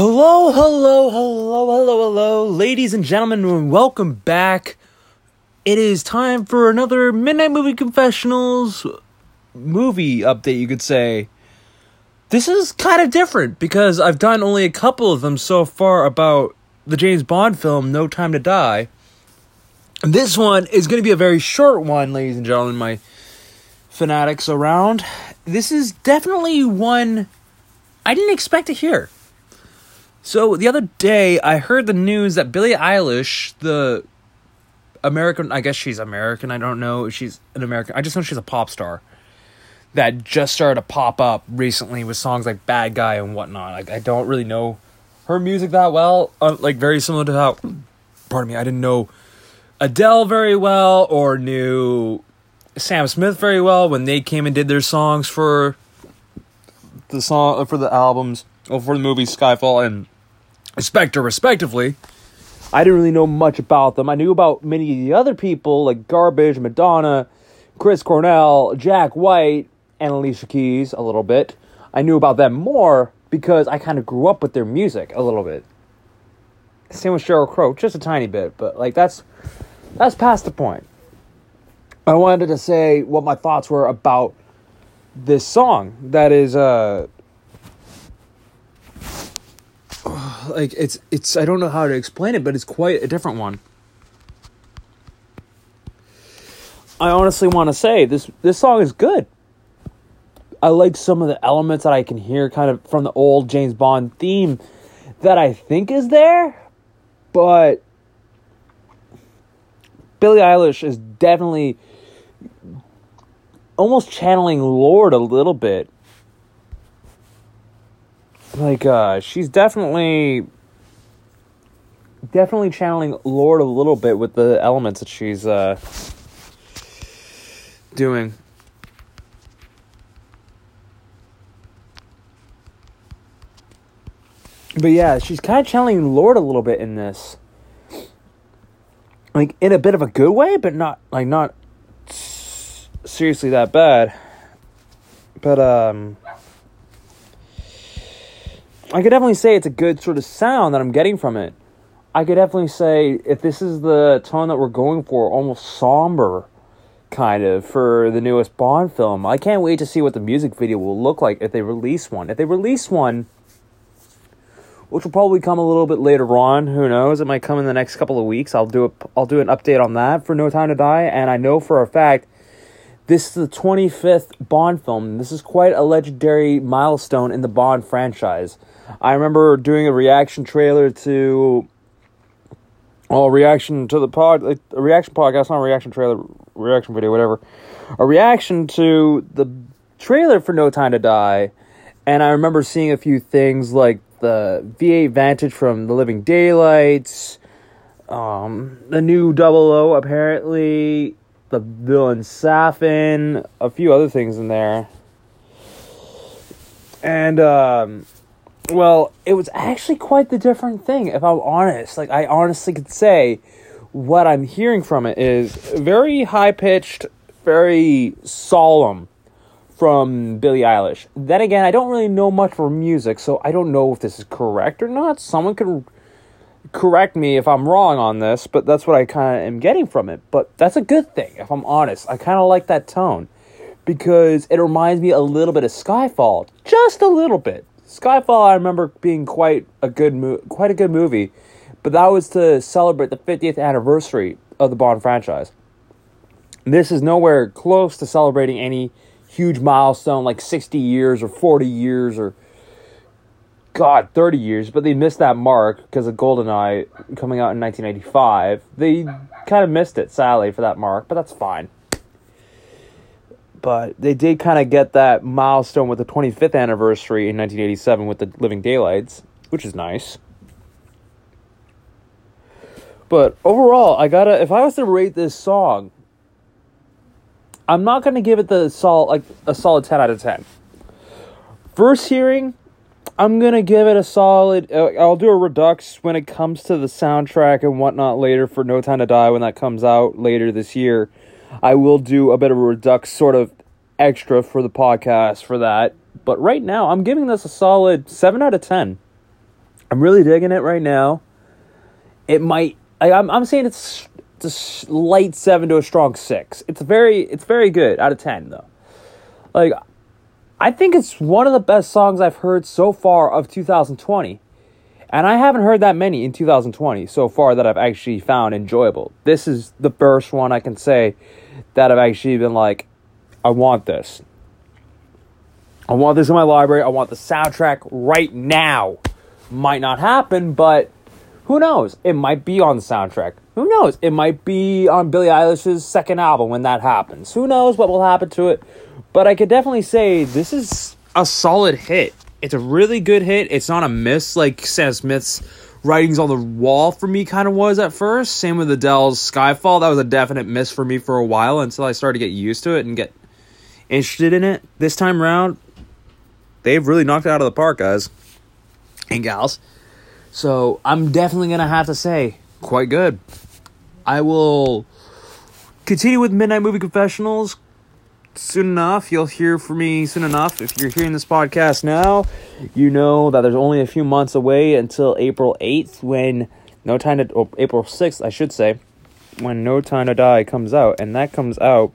Hello, hello, hello, hello, hello, ladies and gentlemen, and welcome back. It is time for another Midnight Movie Confessionals movie update, you could say. This is kind of different because I've done only a couple of them so far about the James Bond film No Time to Die. This one is going to be a very short one, ladies and gentlemen, my fanatics around. This is definitely one I didn't expect to hear. So the other day, I heard the news that Billie Eilish, the American, I guess she's American. I don't know if she's an American. I just know she's a pop star that just started to pop up recently with songs like "Bad Guy" and whatnot. Like I don't really know her music that well. Uh, like very similar to how, pardon me, I didn't know Adele very well or knew Sam Smith very well when they came and did their songs for the song for the albums or for the movie Skyfall and Spectre, respectively. I didn't really know much about them. I knew about many of the other people like Garbage, Madonna, Chris Cornell, Jack White, and Alicia Keys a little bit. I knew about them more because I kind of grew up with their music a little bit. Same with Sheryl Crow, just a tiny bit, but like that's that's past the point. I wanted to say what my thoughts were about this song that is uh like it's it's I don't know how to explain it, but it's quite a different one. I honestly want to say this this song is good. I like some of the elements that I can hear kind of from the old James Bond theme that I think is there, but Billie Eilish is definitely almost channeling Lorde a little bit like uh she's definitely definitely channeling Lorde a little bit with the elements that she's uh doing. But yeah, she's kind of channeling Lorde a little bit in this. Like in a bit of a good way, but not like not seriously that bad. But um I could definitely say it's a good sort of sound that I'm getting from it. I could definitely say if this is the tone that we're going for, almost somber kind of for the newest Bond film. I can't wait to see what the music video will look like if they release one. If they release one, which will probably come a little bit later on, who knows? It might come in the next couple of weeks. I'll do a, I'll do an update on that for No Time to Die, and I know for a fact this is the 25th Bond film. This is quite a legendary milestone in the Bond franchise. I remember doing a reaction trailer to, well, reaction to the pod, a reaction podcast, not a reaction trailer, reaction video, whatever. A reaction to the trailer for No Time to Die, and I remember seeing a few things like the V8 Vantage from The Living Daylights, um, the new Double O apparently, the villain Safin, a few other things in there. And um, well, it was actually quite the different thing, if I'm honest. Like, I honestly could say what I'm hearing from it is very high pitched, very solemn from Billie Eilish. Then again, I don't really know much for music, so I don't know if this is correct or not. Someone could correct me if I'm wrong on this, but that's what I kind of am getting from it. But that's a good thing, if I'm honest. I kind of like that tone because it reminds me a little bit of Skyfall, just a little bit. Skyfall, I remember being quite a good mo- quite a good movie, but that was to celebrate the 50th anniversary of the Bond franchise. This is nowhere close to celebrating any huge milestone like 60 years or 40 years or God, 30 years, but they missed that mark because of GoldenEye coming out in 1985. They kind of missed it, sadly, for that mark, but that's fine but they did kind of get that milestone with the 25th anniversary in 1987 with the Living Daylights, which is nice. But overall, I gotta if I was to rate this song, I'm not gonna give it the solid like a solid 10 out of 10. First hearing, I'm gonna give it a solid. Uh, I'll do a redux when it comes to the soundtrack and whatnot later for No Time to Die when that comes out later this year. I will do a bit of a redux sort of extra for the podcast for that. But right now, I'm giving this a solid 7 out of 10. I'm really digging it right now. It might. I, I'm I'm saying it's it's a slight seven to a strong six. It's very it's very good out of ten though. Like I think it's one of the best songs I've heard so far of 2020. And I haven't heard that many in 2020 so far that I've actually found enjoyable. This is the first one I can say that I've actually been like, I want this. I want this in my library. I want the soundtrack right now. Might not happen, but who knows? It might be on the soundtrack. Who knows? It might be on Billie Eilish's second album when that happens. Who knows what will happen to it? But I could definitely say this is a solid hit. It's a really good hit. It's not a miss like Sam Smith's writings on the wall for me kind of was at first. Same with Adele's Skyfall. That was a definite miss for me for a while until I started to get used to it and get interested in it. This time around, they've really knocked it out of the park, guys and gals. So I'm definitely gonna have to say, quite good. I will continue with Midnight Movie Confessionals soon enough. You'll hear from me soon enough. If you're hearing this podcast now, you know that there's only a few months away until April 8th when No Time to or April 6th, I should say, when No Time to Die comes out, and that comes out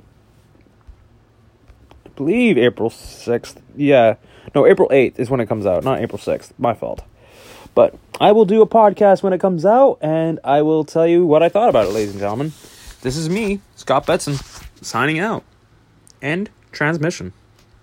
I believe April 6th. Yeah. No, April 8th is when it comes out, not April 6th. My fault. But I will do a podcast when it comes out, and I will tell you what I thought about it, ladies and gentlemen. This is me, Scott Betson, signing out. End transmission.